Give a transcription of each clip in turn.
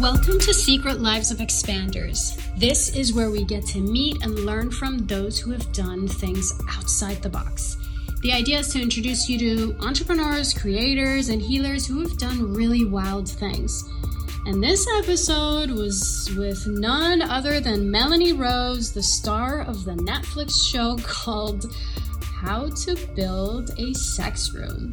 Welcome to Secret Lives of Expanders. This is where we get to meet and learn from those who have done things outside the box. The idea is to introduce you to entrepreneurs, creators, and healers who have done really wild things. And this episode was with none other than Melanie Rose, the star of the Netflix show called How to Build a Sex Room.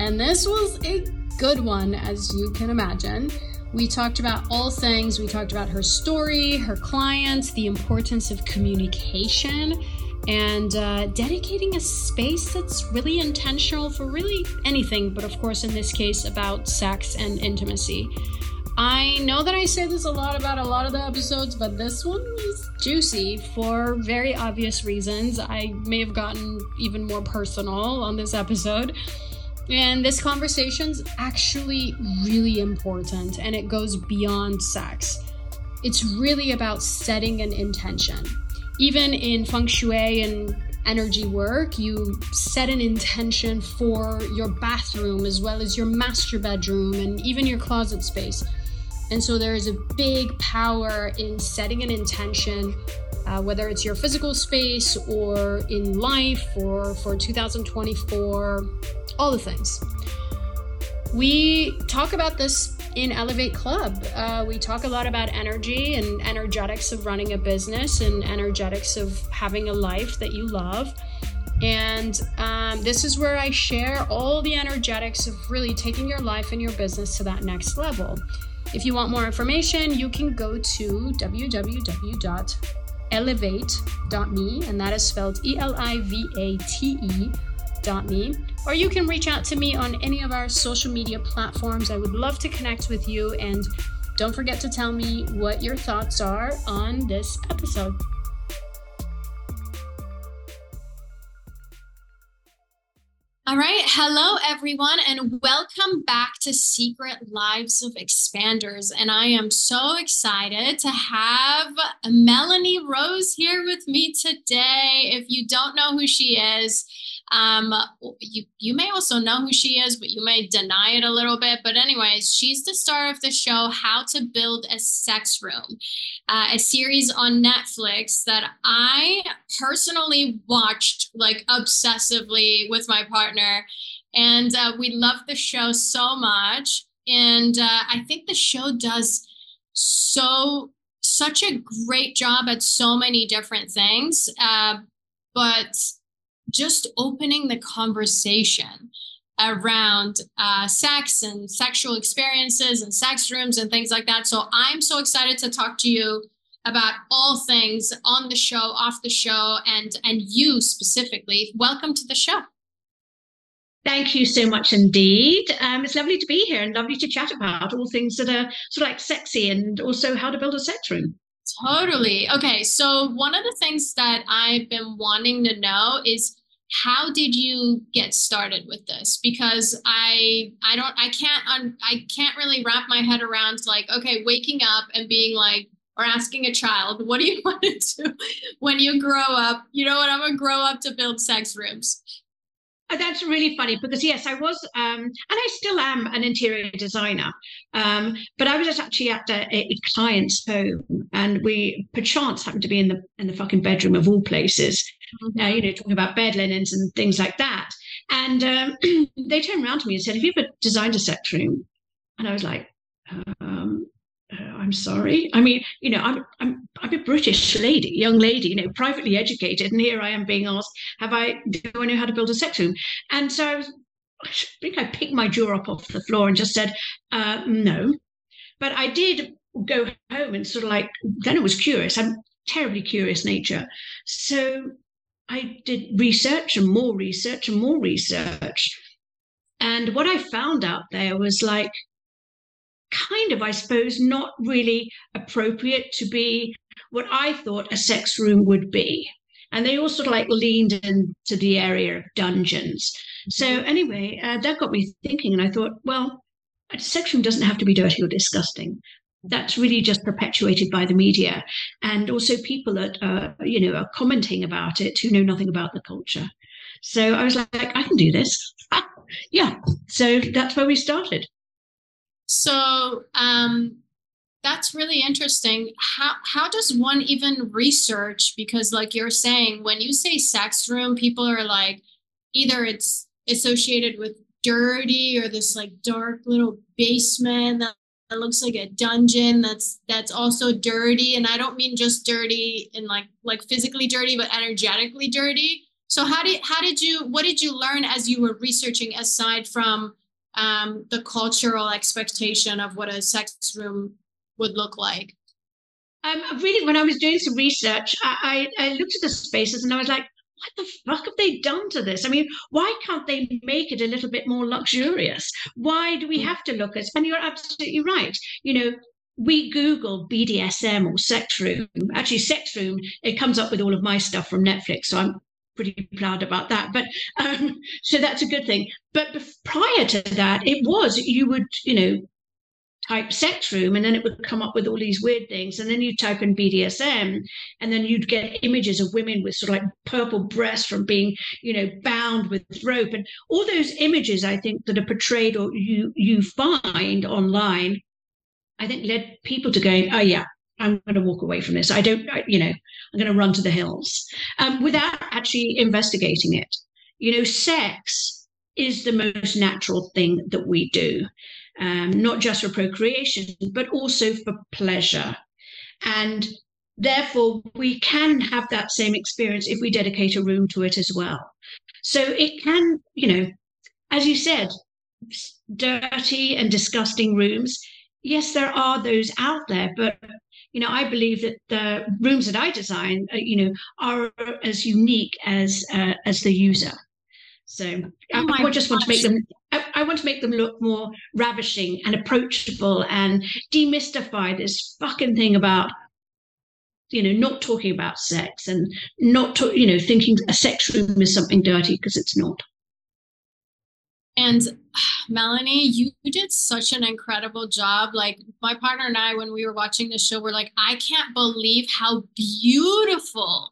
And this was a good one, as you can imagine. We talked about all things. We talked about her story, her clients, the importance of communication, and uh, dedicating a space that's really intentional for really anything, but of course, in this case, about sex and intimacy. I know that I say this a lot about a lot of the episodes, but this one was juicy for very obvious reasons. I may have gotten even more personal on this episode. And this conversation's actually really important and it goes beyond sex. It's really about setting an intention. Even in feng shui and energy work, you set an intention for your bathroom as well as your master bedroom and even your closet space. And so there is a big power in setting an intention, uh, whether it's your physical space or in life or for 2024 all the things. We talk about this in Elevate Club. Uh, we talk a lot about energy and energetics of running a business and energetics of having a life that you love. And um, this is where I share all the energetics of really taking your life and your business to that next level. If you want more information, you can go to www.elivate.me, and that is spelled E L I V A T E me, or you can reach out to me on any of our social media platforms. I would love to connect with you, and don't forget to tell me what your thoughts are on this episode. All right. Hello, everyone, and welcome back to Secret Lives of Expanders. And I am so excited to have Melanie Rose here with me today. If you don't know who she is, um, you you may also know who she is, but you may deny it a little bit. But anyways, she's the star of the show How to Build a Sex Room, uh, a series on Netflix that I personally watched like obsessively with my partner, and uh, we love the show so much. And uh, I think the show does so such a great job at so many different things. Uh, but just opening the conversation around uh, sex and sexual experiences and sex rooms and things like that. So I'm so excited to talk to you about all things on the show, off the show, and and you specifically. Welcome to the show. Thank you so much indeed. Um, it's lovely to be here and lovely to chat about all things that are sort of like sexy and also how to build a sex room. Totally. Okay. So, one of the things that I've been wanting to know is how did you get started with this because i i don't i can't i can't really wrap my head around like okay waking up and being like or asking a child what do you want to do when you grow up you know what i'm gonna grow up to build sex rooms uh, that's really funny because yes, I was, um, and I still am an interior designer. Um, but I was actually at a, a, client's home, and we perchance happened to be in the in the fucking bedroom of all places. Uh, you know, talking about bed linens and things like that. And um, they turned around to me and said, "Have you ever designed a sex room?" And I was like, um, uh, I'm sorry. I mean, you know, I'm I'm I'm a British lady, young lady, you know, privately educated, and here I am being asked, have I do I know how to build a sex room? And so I was, I think I picked my jaw up off the floor and just said, uh, no. But I did go home and sort of like then it was curious. I'm terribly curious nature, so I did research and more research and more research. And what I found out there was like kind of, I suppose, not really appropriate to be what I thought a sex room would be. And they all sort of like leaned into the area of dungeons. So, mm-hmm. anyway, uh, that got me thinking. And I thought, well, a sex room doesn't have to be dirty or disgusting. That's really just perpetuated by the media. And also people that, uh, you know, are commenting about it who know nothing about the culture. So I was like, I can do this. yeah. So that's where we started. So, um, that's really interesting. How how does one even research? Because like you're saying, when you say sex room, people are like, either it's associated with dirty or this like dark little basement that that looks like a dungeon that's that's also dirty and i don't mean just dirty and like like physically dirty but energetically dirty so how did how did you what did you learn as you were researching aside from um, the cultural expectation of what a sex room would look like? Um, really, when I was doing some research, I, I, I looked at the spaces and I was like, what the fuck have they done to this? I mean, why can't they make it a little bit more luxurious? Why do we mm. have to look at? And you're absolutely right. You know, we Google BDSM or sex room. Actually, sex room, it comes up with all of my stuff from Netflix. So I'm pretty proud about that. But um, so that's a good thing. But prior to that, it was you would you know type sex room and then it would come up with all these weird things and then you type in bdsm and then you'd get images of women with sort of like purple breasts from being you know bound with rope and all those images i think that are portrayed or you you find online i think led people to going oh yeah I'm going to walk away from this. I don't, you know, I'm going to run to the hills um, without actually investigating it. You know, sex is the most natural thing that we do, um, not just for procreation, but also for pleasure. And therefore, we can have that same experience if we dedicate a room to it as well. So it can, you know, as you said, dirty and disgusting rooms. Yes, there are those out there, but you know, I believe that the rooms that I design, uh, you know, are as unique as uh, as the user. So I, I just want to make them. I, I, want to make them look more ravishing and approachable and demystify this fucking thing about, you know, not talking about sex and not, to, you know, thinking a sex room is something dirty because it's not. And Melanie, you did such an incredible job. Like my partner and I, when we were watching the show, we're like, I can't believe how beautiful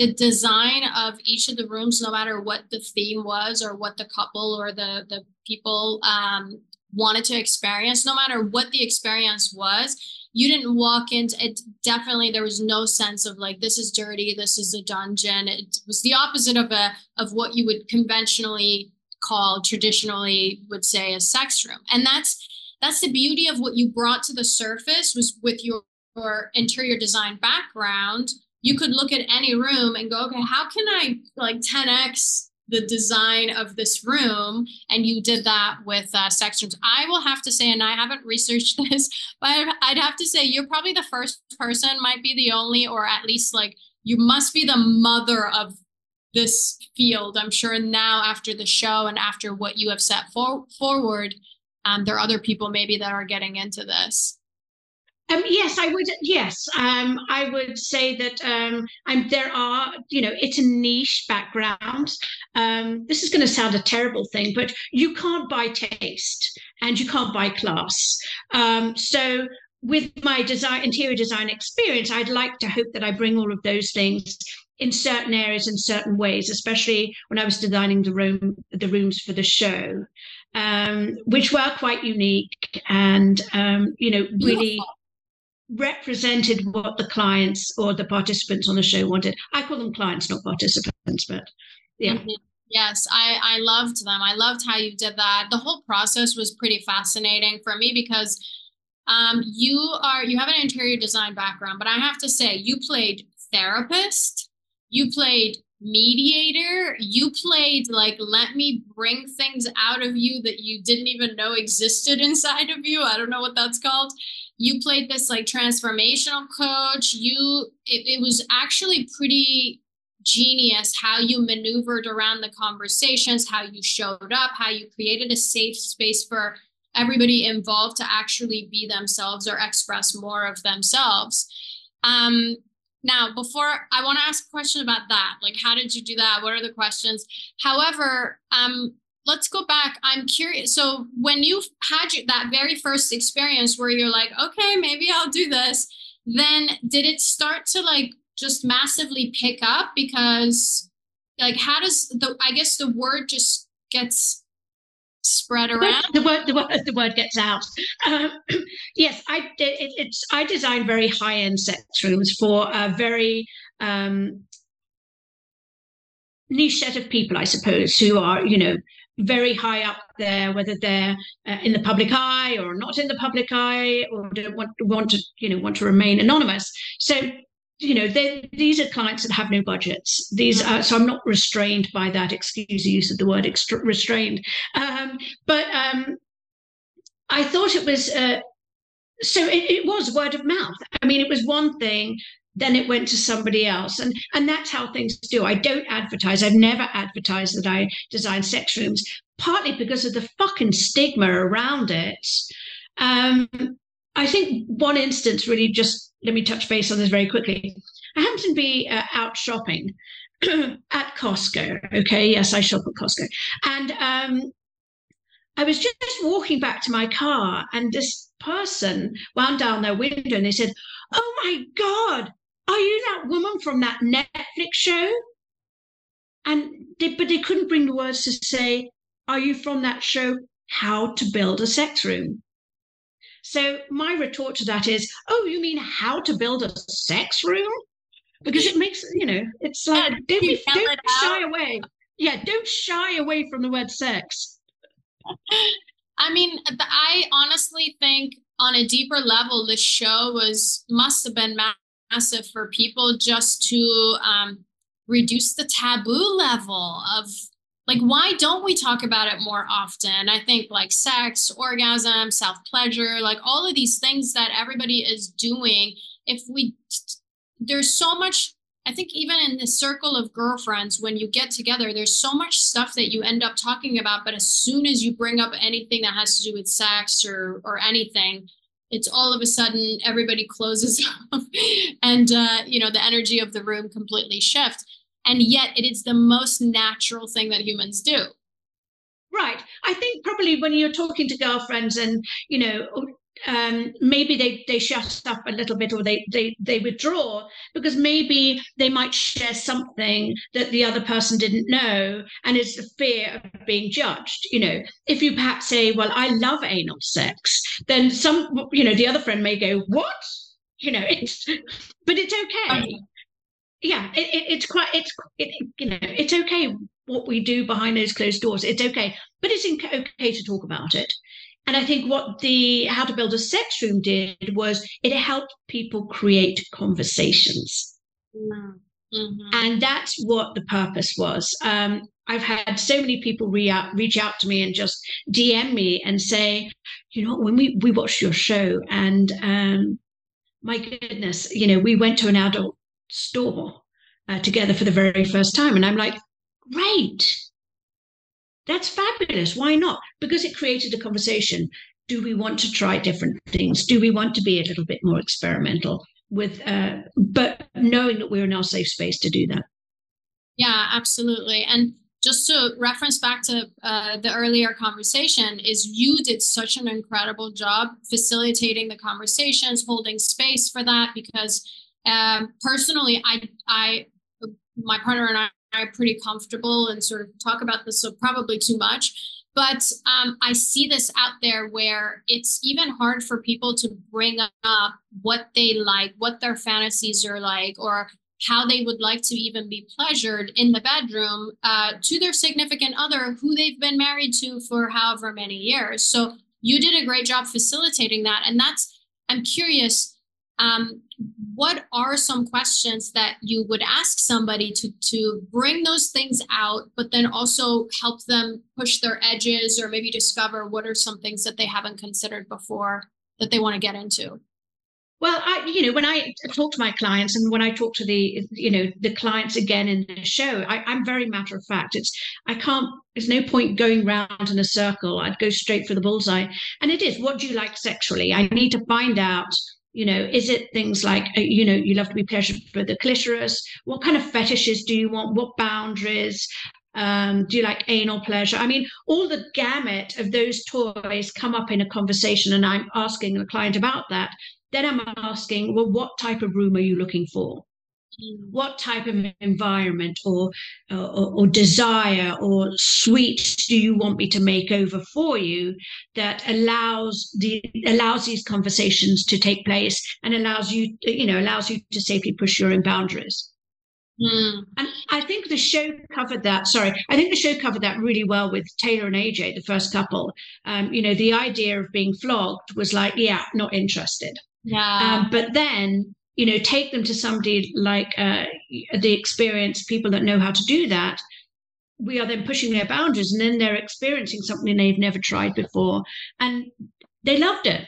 the design of each of the rooms, no matter what the theme was or what the couple or the the people um, wanted to experience, no matter what the experience was, you didn't walk into it. Definitely, there was no sense of like this is dirty, this is a dungeon. It was the opposite of a of what you would conventionally call traditionally would say a sex room and that's that's the beauty of what you brought to the surface was with your, your interior design background you could look at any room and go okay how can i like 10x the design of this room and you did that with uh, sex rooms i will have to say and i haven't researched this but i'd have to say you're probably the first person might be the only or at least like you must be the mother of this field. I'm sure now after the show and after what you have set for- forward, um, there are other people maybe that are getting into this. Um, yes, I would. Yes, um, I would say that um, there are, you know, it's a niche background. Um, this is going to sound a terrible thing, but you can't buy taste and you can't buy class. Um, so, with my design, interior design experience, I'd like to hope that I bring all of those things in certain areas in certain ways, especially when I was designing the room, the rooms for the show, um, which were quite unique and um, you know really Beautiful. Represented what the clients or the participants on the show wanted. I call them clients, not participants, but yeah. Mm-hmm. Yes, I, I loved them. I loved how you did that. The whole process was pretty fascinating for me because um, you are you have an interior design background, but I have to say you played therapist, you played mediator you played like let me bring things out of you that you didn't even know existed inside of you i don't know what that's called you played this like transformational coach you it, it was actually pretty genius how you maneuvered around the conversations how you showed up how you created a safe space for everybody involved to actually be themselves or express more of themselves um, now, before I want to ask a question about that, like how did you do that? What are the questions? However, um, let's go back. I'm curious. So when you had your, that very first experience where you're like, okay, maybe I'll do this, then did it start to like just massively pick up? Because like how does the I guess the word just gets spread around. The word, the word, the word gets out. Um, yes, I it, it's I design very high end sex rooms for a very um, niche set of people, I suppose, who are you know very high up there, whether they're uh, in the public eye or not in the public eye, or don't want want to you know want to remain anonymous. So you know these are clients that have no budgets. These are so i'm not restrained by that excuse the use of the word extra, restrained. Um, but um, i thought it was uh, so it, it, was word of mouth. I mean it was one thing then it went to somebody else. And and that's how things do. I don't advertise. I've never advertised that i design sex rooms partly because of the fucking stigma around it. Um, i think one instance really just let me touch base on this very quickly. I happened to be uh, out shopping at Costco. Okay, yes, I shop at Costco, and um, I was just walking back to my car, and this person wound down their window, and they said, "Oh my God, are you that woman from that Netflix show?" And they, but they couldn't bring the words to say, "Are you from that show, How to Build a Sex Room?" So my retort to that is, oh, you mean how to build a sex room? Because it makes, you know, it's like, don't, be, don't shy away. Yeah, don't shy away from the word sex. I mean, I honestly think on a deeper level, the show was must have been massive for people just to um, reduce the taboo level of like why don't we talk about it more often? I think like sex orgasm self pleasure like all of these things that everybody is doing. If we there's so much i think even in the circle of girlfriends when you get together there's so much stuff that you end up talking about but as soon as you bring up anything that has to do with sex or or anything it's all of a sudden everybody closes up and uh, you know the energy of the room completely shifts. And yet it is the most natural thing that humans do. Right. I think probably when you're talking to girlfriends and you know um, maybe they they shut up a little bit or they they they withdraw because maybe they might share something that the other person didn't know and it's the fear of being judged you know. If you perhaps say well i love anal sex then some you know the other friend may go what you know it's but it's okay yeah, it, it, it's quite it's it, you know it's okay what we do behind those closed doors. It's okay, but it's okay to talk about it. And I think what the How to Build a Sex Room did was it helped people create conversations. Mm. Mm-hmm. And that's what the purpose was. Um, I've had so many people re- out, reach out to me and just DM me and say, you know, when we, we watched your show and um, my goodness, you know, we went to an adult store uh, together for the very first time. And I'm like, great. That's fabulous. Why not? Because it created a conversation. Do we want to try different things? Do we want to be a little bit more experimental with, uh, but knowing that we're in our safe space to do that? Yeah, absolutely. And just to reference back to uh, the earlier conversation is you did such an incredible job facilitating the conversations holding space for that because um, personally, I, I, my partner and I are pretty comfortable and sort of talk about this, so probably too much. But um, I see this out there where it's even hard for people to bring up what they like, what their fantasies are like, or how they would like to even be pleasured in the bedroom uh, to their significant other who they've been married to for however many years. So you did a great job facilitating that. And that's, I'm curious, um, what are some questions that you would ask somebody to to bring those things out but then also help them push their edges or maybe discover what are some things that they haven't considered before that they want to get into? Well i you know when i talk to my clients and when i talk to the you know the clients again in the show I, i'm very matter of fact. It's i can't there's no point going round in a circle. I'd go straight for the bullseye. And it is what do you like sexually? I need to find out you know is it things like uh, you know you love to be pleasured for the clitoris? What kind of fetishes do you want? What boundaries um, do you like anal pleasure? I mean all the gamut of those toys come up in a conversation and i'm asking the client about that. Then i'm asking well what type of room are you looking for. What type of environment or, or, or desire or suite do you want me to make over for you that allows the allows these conversations to take place and allows you you know allows you to safely push your own boundaries. Mm. And I think the show covered that. Sorry, I think the show covered that really well with Taylor and AJ, the first couple. Um, you know, the idea of being flogged was like, yeah, not interested. Yeah. Um, but then you know take them to somebody like uh, the experienced people that know how to do that we are then pushing their boundaries and then they're experiencing something they've never tried before and they loved it.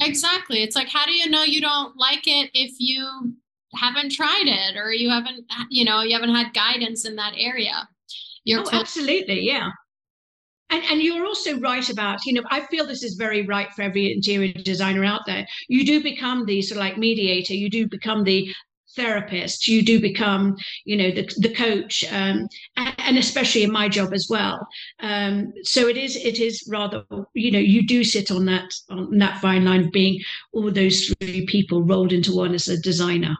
Exactly. It's like how do you know you don't like it if you haven't tried it or you haven't you know you haven't had guidance in that area? You're oh, absolutely yeah and, and you're also right about, you know, I feel this is very right for every interior designer out there. You do become the sort of like mediator, you do become the therapist you do become you know the, the coach um, and, and, especially in my job as well um, so it is it is rather you know you do sit on that on that fine line of being all those three people rolled into one as a designer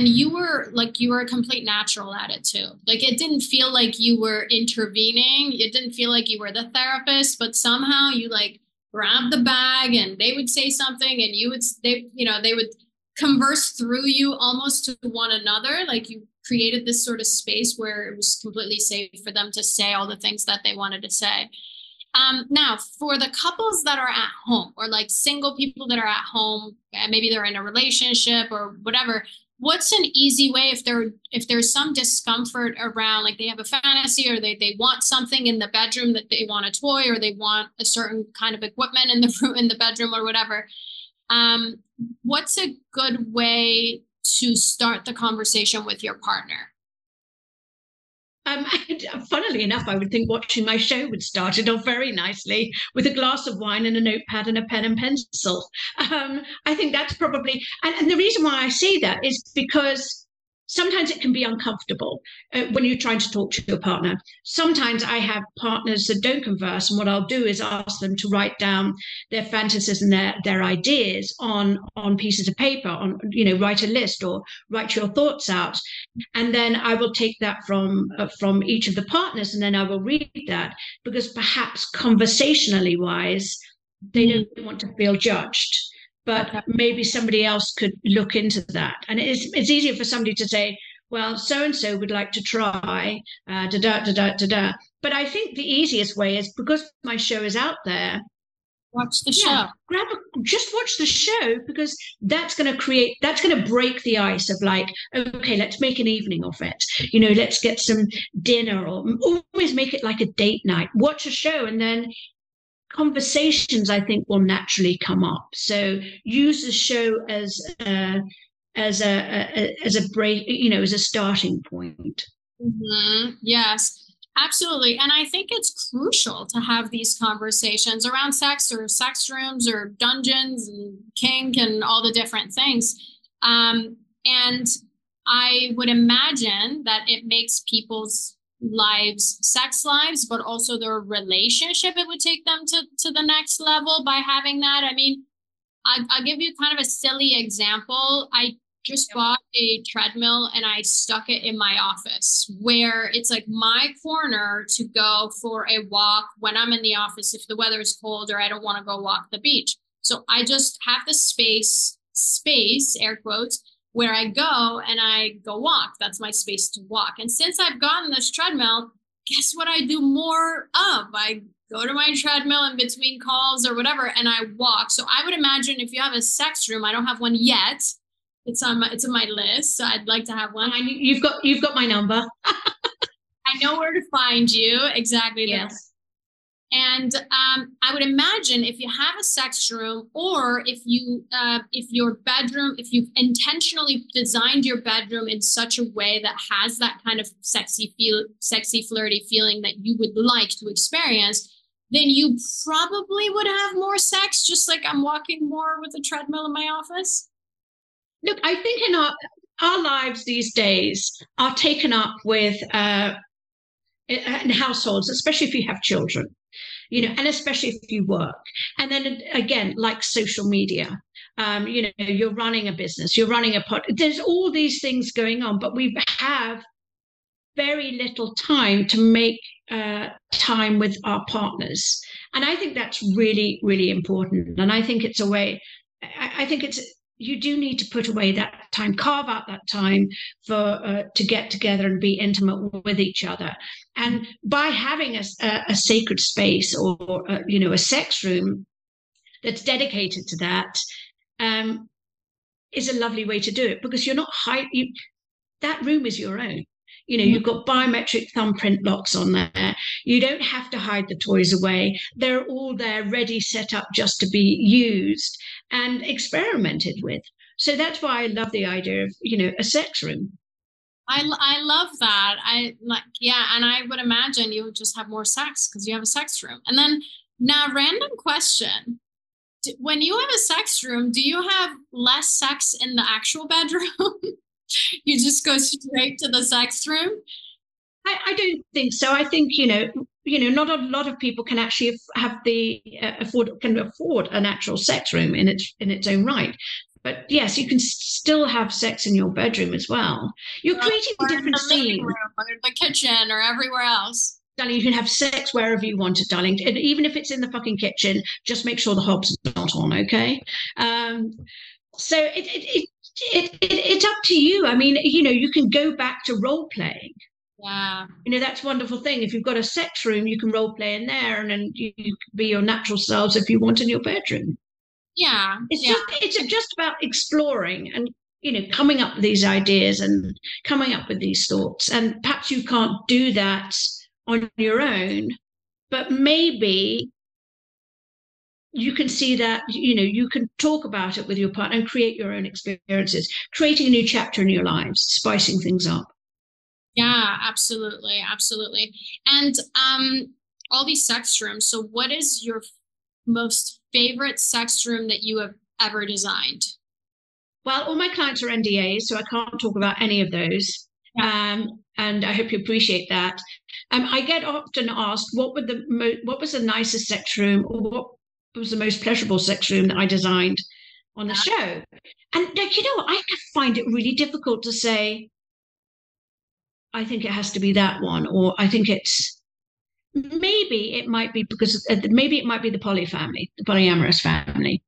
and you were like you were a complete natural at it too. Like it didn't feel like you were intervening. It didn't feel like you were the therapist, but somehow you like grabbed the bag and they would say something and you would they you know, they would converse through you almost to one another. Like you created this sort of space where it was completely safe for them to say all the things that they wanted to say. Um, now, for the couples that are at home or like single people that are at home, maybe they're in a relationship or whatever, what's an easy way if there if there's some discomfort around like they have a fantasy or they, they want something in the bedroom that they want a toy or they want a certain kind of equipment in the room in the bedroom or whatever um, what's a good way to start the conversation with your partner um, funnily enough, I would think watching my show would start it off very nicely with a glass of wine and a notepad and a pen and pencil. Um, I think that's probably, and, and the reason why I say that is because sometimes it can be uncomfortable uh, when you're trying to talk to your partner. Sometimes I have partners that don't converse, and what I'll do is ask them to write down their fantasies and their their ideas on on pieces of paper. On you know, write a list or write your thoughts out, and then I will take that from uh, from each of the partners, and then I will read that because perhaps conversationally wise, they mm. don't want to feel judged but maybe somebody else could look into that. And it's it's easier for somebody to say, well, so and so would like to try, uh, da da da da da da. But I think the easiest way is because my show is out there. Watch the yeah, show. Grab a, just watch the show because that's going to create that's going to break the ice of like okay let's make an evening of it you know let's get some dinner or always make it like a date night watch a show and then conversations I think will naturally come up. So use the show as a, as a, a as a break, you know, as a starting point. Mm-hmm. Yes, absolutely. And I think it's crucial to have these conversations around sex or sex rooms or dungeons and kink and all the different things. Um, and I would imagine that it makes people's lives sex lives but also their relationship it would take them to to the next level by having that. I mean I, i'll give you kind of a silly example. I just bought a treadmill and i stuck it in my office where it's like my corner to go for a walk when i'm in the office if the weather is cold or i don't want to go walk the beach. So i just have the space space air quotes where I go and I go walk. That's my space to walk. And since I've gotten this treadmill, guess what I do more of? I go to my treadmill in between calls or whatever and I walk. So I would imagine if you have a sex room, I don't have one yet. It's on my it's on my list. So I'd like to have one. you've got you've got my number. I know where to find you. Exactly. Yes. And um, I would imagine if you have a sex room, or if you uh, if your bedroom, if you've intentionally designed your bedroom in such a way that has that kind of sexy feel, sexy flirty feeling that you would like to experience, then you probably would have more sex. Just like I'm walking more with a treadmill in my office. Look, I think in our our lives these days are taken up with uh, in households, especially if you have children you know, and especially if you work. And then again, like social media, um, you know you're running a business you're running a pod there's all these things going on but we have very little time to make uh, time with our partners and i think that's really really important and i think it's a way I, I think it's you do need to put away that time, carve out that time for uh, to get together and be intimate with each other. And by having a, a, a sacred space or, uh, you know a sex room that's dedicated to that um, is a lovely way to do it because you're not high. You, that room is your own. You know, you've got biometric thumbprint locks on there. You don't have to hide the toys away. They're all there, ready, set up just to be used and experimented with. So that's why I love the idea of, you know, a sex room. I, I love that. I like, yeah. And I would imagine you would just have more sex because you have a sex room. And then now, random question. When you have a sex room, do you have less sex in the actual bedroom? you just go straight to the sex room? I, I, don't think so. I think you know, you know, not a lot of people can actually have the uh, afford can afford an actual sex room in its in its own right. But yes, you can still have sex in your bedroom as well. You're or creating a different scene, or the kitchen, or everywhere else. Darling, you can have sex wherever you want it, darling. And even if it's in the fucking kitchen, just make sure the hob's not on, okay? Um, so it, it, it it, it, it's up to you. I mean, you know, you can go back to role playing. Yeah. You know, that's wonderful thing. If you've got a sex room, you can role play in there and then you, can be your natural selves if you want in your bedroom. Yeah. It's yeah. just it's just about exploring and you know coming up with these ideas and coming up with these thoughts. And perhaps you can't do that on your own, but maybe you can see that you know you can talk about it with your partner and create your own experiences creating a new chapter in your lives spicing things up yeah absolutely absolutely. And um all these sex rooms so what is your most favorite sex room that you have ever designed? Well all my clients are ndas so i can't talk about any of those. Yeah. um, and i hope you appreciate that. Um, i get often asked what would the mo- what was the nicest sex room or what was the most pleasurable sex room that I designed on the show. And like, you know, I find it really difficult to say, I think it has to be that one, or I think it's maybe it might be because uh, maybe it might be the poly family, the polyamorous family,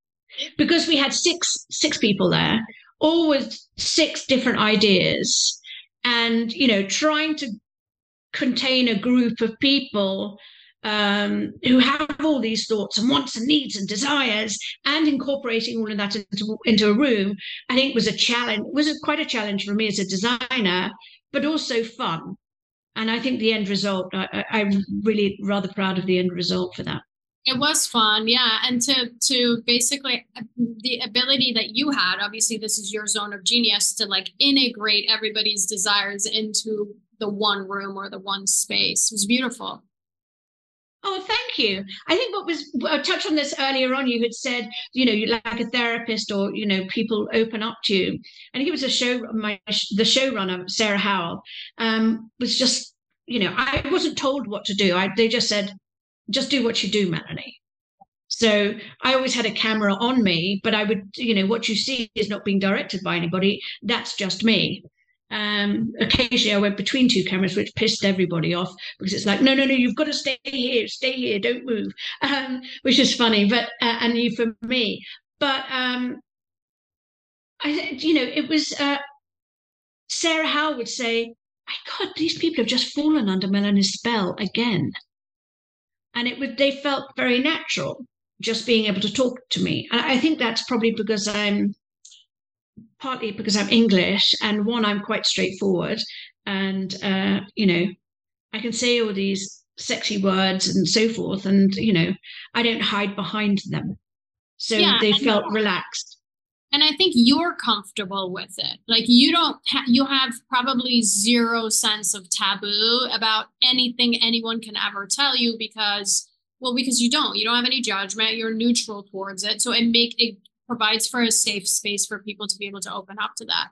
because we had six six people there, all with six different ideas, and you know, trying to contain a group of people um, who have all these thoughts and wants and needs and desires, and incorporating all of that into, into a room, I think was a challenge. Was quite a challenge for me as a designer, but also fun. And I think the end result, I, I'm really rather proud of the end result for that. It was fun, yeah, and to to basically the ability that you had. Obviously, this is your zone of genius to like integrate everybody's desires into the one room or the one space. It was beautiful. Oh, thank you. I think what was I touched on this earlier on. You had said, you know, you like a therapist, or you know, people open up to you. I think it was a show. My the showrunner Sarah Howell um, was just, you know, I wasn't told what to do. I they just said, just do what you do, Melanie. So I always had a camera on me, but I would, you know, what you see is not being directed by anybody. That's just me. Um, occasionally I went between two cameras, which pissed everybody off because it's like, no, no, no, you've got to stay here, stay here, don't move, um, which is funny, but uh, and you for me. But um, I, you know, it was uh, Sarah Howell would say, "My God, these people have just fallen under Melanie's spell again," and it would they felt very natural just being able to talk to me. And I think that's probably because I'm partly because I'm English, and one, I'm quite straightforward, and uh, you know, I can say all these sexy words and so forth, and you know, I don't hide behind them, so yeah, they felt relaxed. And I think you're comfortable with it. Like you don't, ha- you have probably zero sense of taboo about anything anyone can ever tell you because well because you don't. You don't have any judgment. You're neutral towards it. So it make it provides for a safe space for people to be able to open up to that.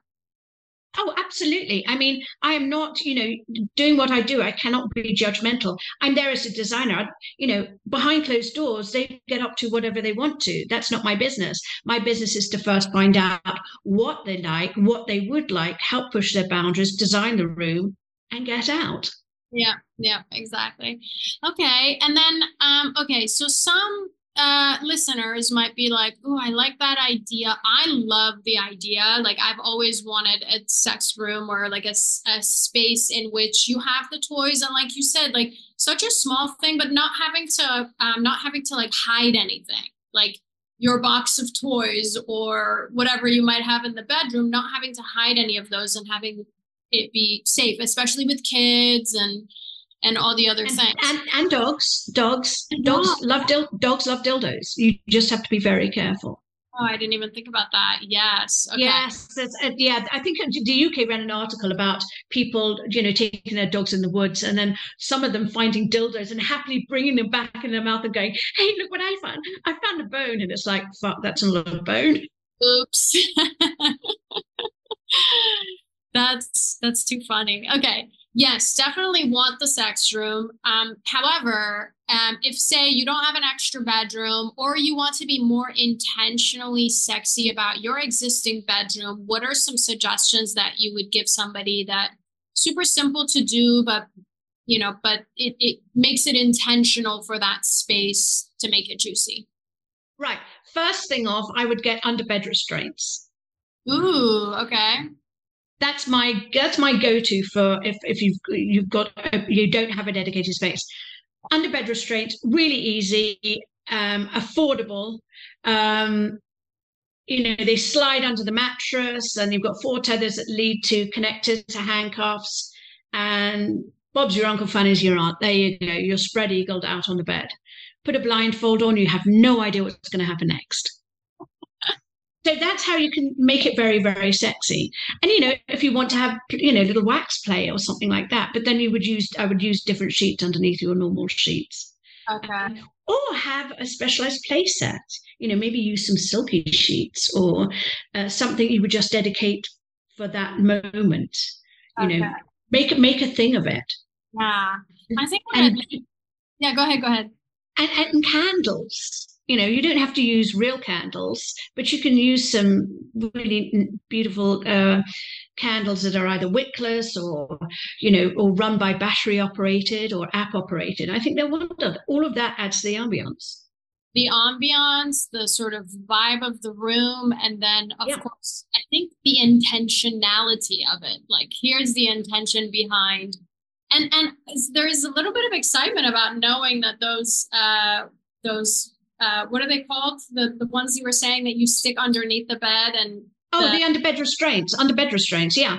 Oh, absolutely. I mean, I am not, you know, doing what I do. I cannot be judgmental. I'm there as a designer. You know, behind closed doors, they get up to whatever they want to. That's not my business. My business is to first find out what they like, what they would like, help push their boundaries, design the room, and get out. Yeah, yeah, exactly. Okay. And then, um, okay, so some uh, listeners might be like, "Oh, I like that idea. I love the idea. Like I've always wanted a sex room or like a, a space in which you have the toys and, like you said, like such a small thing, but not having to, um, not having to like hide anything, like your box of toys or whatever you might have in the bedroom, not having to hide any of those and having it be safe, especially with kids and and all the other and, things. And, and dogs, dogs, and dogs dogs love dil- dogs love dildos. You just have to be very careful. Oh, I didn't even think about that. Yes. Okay. Yes. Uh, yeah. I think the UK ran an article about people, you know, taking their dogs in the woods and then some of them finding dildos and happily bringing them back in their mouth and going, "Hey, look what I found! I found a bone!" And it's like, "Fuck, that's not a bone." Oops. that's that's too funny. Okay. Yes, definitely want the sex room. Um, however, um, if say you don't have an extra bedroom or you want to be more intentionally sexy about your existing bedroom, what are some suggestions that you would give somebody that super simple to do, but you know, but it, it makes it intentional for that space to make it juicy? Right. First thing off, I would get under bed restraints. Ooh, okay that's my that's my go-to for if if you've you've got you don't have a dedicated space. Under bed restraint really easy um, affordable um, you know they slide under the mattress and you've got four tethers that lead to connectors to handcuffs and bob's your uncle fanny's your aunt. There you go you're spread eagled out on the bed. Put a blindfold on you have no idea what's going to happen next so that's how you can make it very very sexy. And you know if you want to have you know little wax play or something like that but then you would use i would use different sheets underneath your normal sheets. Okay. Or have a specialized play set you know maybe use some silky sheets or uh, something you would just dedicate for that moment. You okay. know make make a thing of it. Yeah. I think and, yeah go ahead go ahead. And, and candles you know you don't have to use real candles but you can use some really beautiful uh, candles that are either wickless or you know or run by battery operated or app operated. I think they're wonderful. All of that adds to the ambiance. The ambiance the sort of vibe of the room and then of yeah. course i think the intentionality of it. Like here's the intention behind. And and there is a little bit of excitement about knowing that those uh those uh, what are they called? The the ones you were saying that you stick underneath the bed and oh, the, the underbed restraints, under bed restraints, yeah.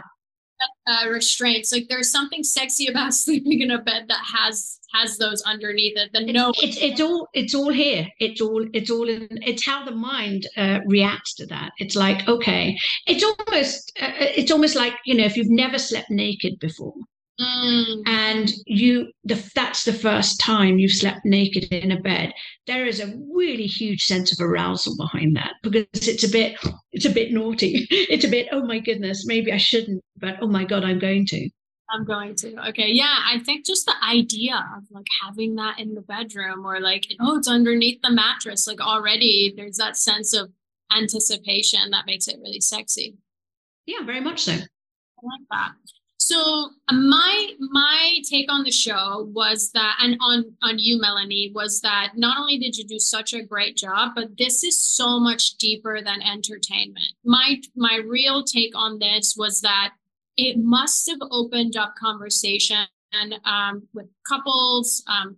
Uh, restraints. Like there's something sexy about sleeping in a bed that has has those underneath it. The no, it's, it's, it's all it's all here. It's all it's all in. It's how the mind uh, reacts to that. It's like okay, it's almost uh, it's almost like you know if you've never slept naked before, Mm. And you, the, that's the first time you've slept naked in a bed. There is a really huge sense of arousal behind that because it's a bit, it's a bit naughty. It's a bit, oh my goodness, maybe I shouldn't, but oh my god, I'm going to. I'm going to. Okay, yeah, I think just the idea of like having that in the bedroom or like, oh, it's underneath the mattress. Like already, there's that sense of anticipation that makes it really sexy. Yeah, very much so. I like that. So my my take on the show was that, and on on you, Melanie, was that not only did you do such a great job, but this is so much deeper than entertainment. My my real take on this was that it must have opened up conversation um, with couples, um,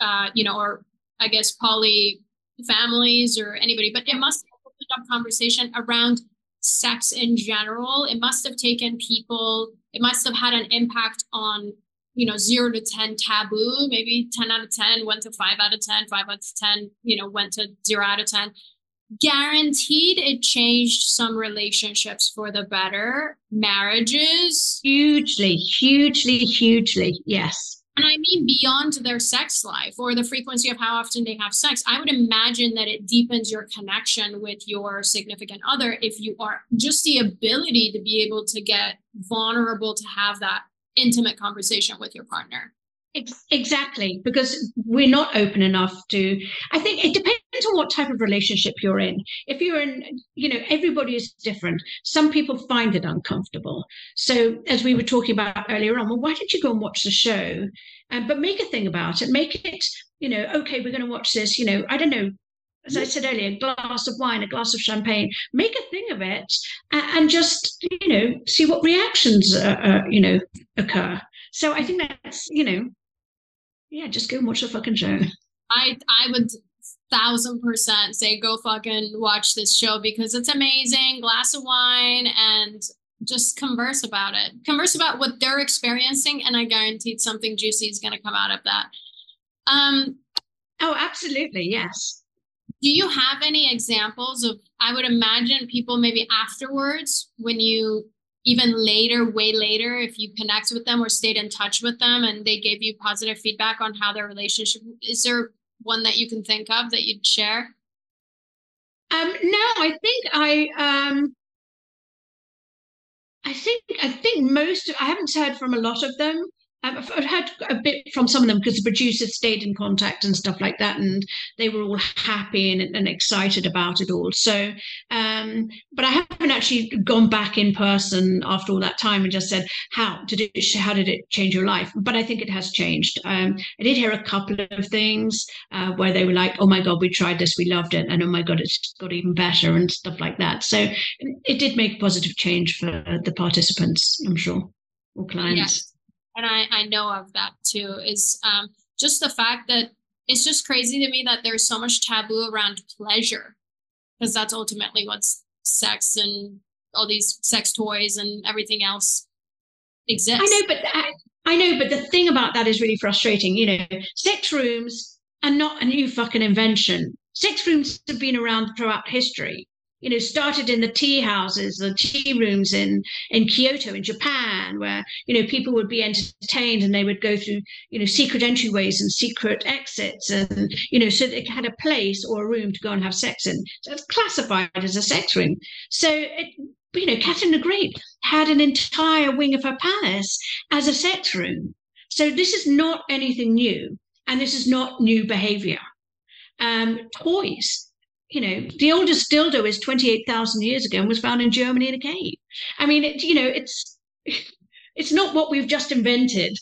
uh, you know, or I guess poly families or anybody, but it must have opened up conversation around sex in general. It must have taken people it must have had an impact on you know zero to 10 taboo maybe 10 out of 10 went to 5 out of 10 5 out of 10 you know went to 0 out of 10 guaranteed it changed some relationships for the better. Marriages. Hugely hugely hugely yes And I mean beyond their sex life or the frequency of how often they have sex. I would imagine that it deepens your connection with your significant other if you are just the ability to be able to get vulnerable to have that intimate conversation with your partner. Exactly, because we're not open enough to. I think it depends on what type of relationship you're in. If you're in, you know, everybody is different. Some people find it uncomfortable. So, as we were talking about earlier on, well, why don't you go and watch the show? Um, but make a thing about it. Make it, you know, okay, we're going to watch this. You know, I don't know. As I said earlier, a glass of wine, a glass of champagne. Make a thing of it, and, just, you know, see what reactions, uh, uh, you know, occur. So I think that's, you know, yeah, just go and watch the fucking show. I I would thousand percent say go fucking watch this show because it's amazing. Glass of wine and just converse about it. Converse about what they're experiencing, and I guaranteed something juicy is going to come out of that. Um, oh, absolutely, yes. Do you have any examples of? I would imagine people maybe afterwards when you even later, way later, if you connect with them or stayed in touch with them and they gave you positive feedback on how their relationship is there one that you can think of that you'd share? Um, no, I think I um I think I think most I haven't heard from a lot of them, I've heard a bit from some of them because the producers stayed in contact and stuff like that, and they were all happy and, and excited about it all. So, um, but I haven't actually gone back in person after all that time and just said, "How did it? How did it change your life?" But I think it has changed. Um, I did hear a couple of things uh, where they were like, "Oh my god, we tried this, we loved it, and oh my god, it's got even better," and stuff like that. So it did make positive change for the participants, I'm sure, or clients. And I, I know of that too, is um, just the fact that it's just crazy to me that there's so much taboo around pleasure, because that's ultimately what's sex and all these sex toys and everything else exists. I know, but I, I know, but the thing about that is really frustrating. You know, sex rooms are not a new fucking invention. Sex rooms have been around throughout history you know, started in the tea houses, the tea rooms in in Kyoto, in Japan, where you know people would be entertained and they would go through you know secret entryways and secret exits, and you know, so they had a place or a room to go and have sex in. So it's classified as a sex room. So it, you know, Catherine the Great had an entire wing of her palace as a sex room. So this is not anything new, and this is not new behavior. Um, toys you know, the oldest dildo is 28,000 years ago and was found in Germany in a cave. I mean, it, you know, it's it's not what we've just invented.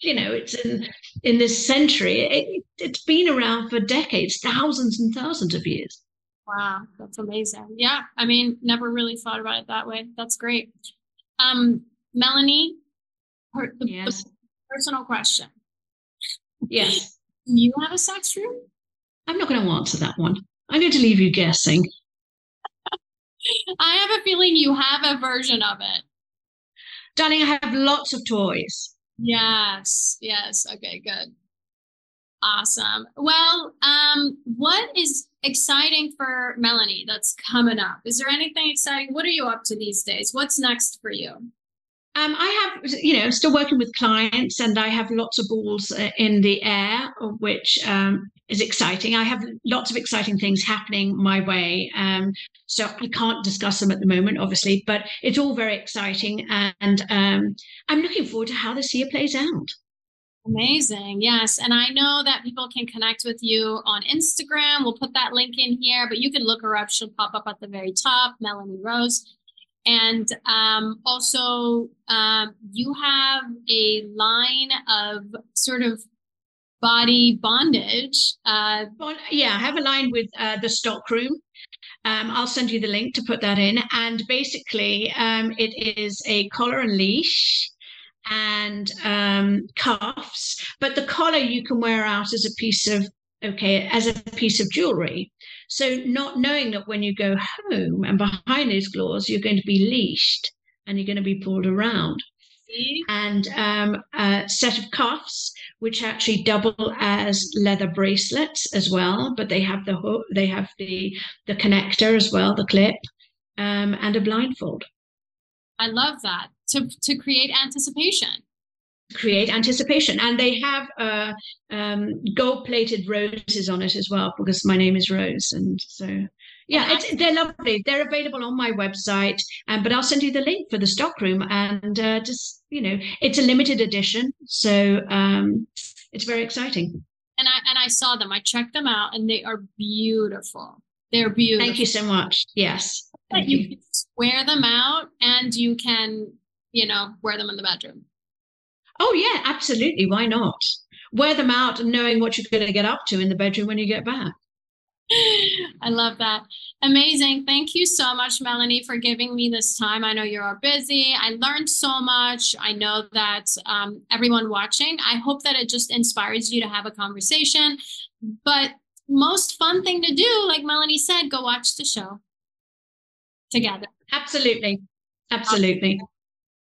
You know, it's in in this century. It, it's been around for decades, thousands and thousands of years. Wow, that's amazing. Yeah, I mean, never really thought about it that way. That's great. Um, Melanie, her, the, yes. the personal question. Yes. you have a sex room? I'm not going to answer that one. I'm going to leave you guessing. I have a feeling you have a version of it. Darling, I have lots of toys. Yes, yes. Okay, good. Awesome. Well, um, what is exciting for Melanie that's coming up? Is there anything exciting? What are you up to these days? What's next for you? Um, I have, you know, still working with clients, and I have lots of balls uh, in the air, which um, is exciting. I have lots of exciting things happening my way, um, so I can't discuss them at the moment, obviously, but it's all very exciting, and um, I'm looking forward to how this year plays out. Amazing. Yes. And I know that people can connect with you on Instagram. We'll put that link in here, but you can look her up. She'll pop up at the very top, Melanie Rose. And um, also, um, you have a line of sort of body bondage. Uh, yeah, I have a line with uh, the stockroom. Um, I'll send you the link to put that in. And basically, um, it is a collar and leash and um, cuffs, but the collar you can wear out as a piece of okay, as a piece of jewelry. So, not knowing that when you go home and behind those claws, you're going to be leashed and you're going to be pulled around. And um, a set of cuffs, which actually double as leather bracelets as well, but they have the hook, they have the the connector as well, the clip, um, and a blindfold. I love that to to create anticipation. create anticipation. And they have uh, um, gold plated roses on it as well, because my name is Rose. And so, yeah, they're lovely. They're available on my website, um, but I'll send you the link for the stockroom. And uh, just, you know, it's a limited edition. So um, it's very exciting. And I, and I saw them, I checked them out, and they are beautiful. They're beautiful. Thank you so much. Yes. Thank you, you can wear them out and you can, you know, wear them in the bedroom. Oh, yeah, absolutely. Why not? Wear them out and knowing what you're going to get up to in the bedroom when you get back. I love that. Amazing. Thank you so much, Melanie, for giving me this time. I know you're busy. I learned so much. I know that um, everyone watching, I hope that it just inspires you to have a conversation. But most fun thing to do, like Melanie said, go watch the show together. Absolutely. Absolutely.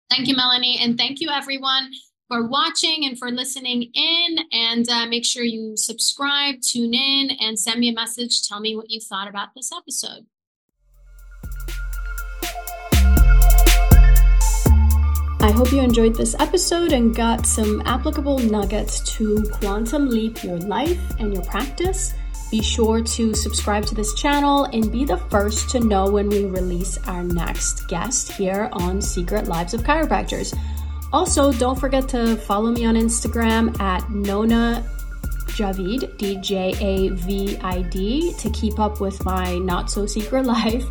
Thank you, Melanie. And thank you, everyone for watching and for listening in. And uh, make sure you subscribe, tune in, and send me a message. Tell me what you thought about this episode. I hope you enjoyed this episode and got some applicable nuggets to quantum leap your life and your practice. Be sure to subscribe to this channel and be the first to know when we release our next guest here on Secret Lives of Chiropractors. Also, don't forget to follow me on Instagram at Nona Djavid, D J A V I D, to keep up with my not so secret life.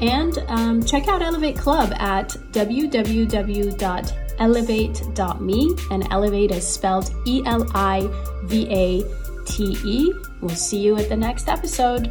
And um, check out Elivate Club at www.elivate.me. And Elivate is spelled E L I V A T E. We'll see you at the next episode.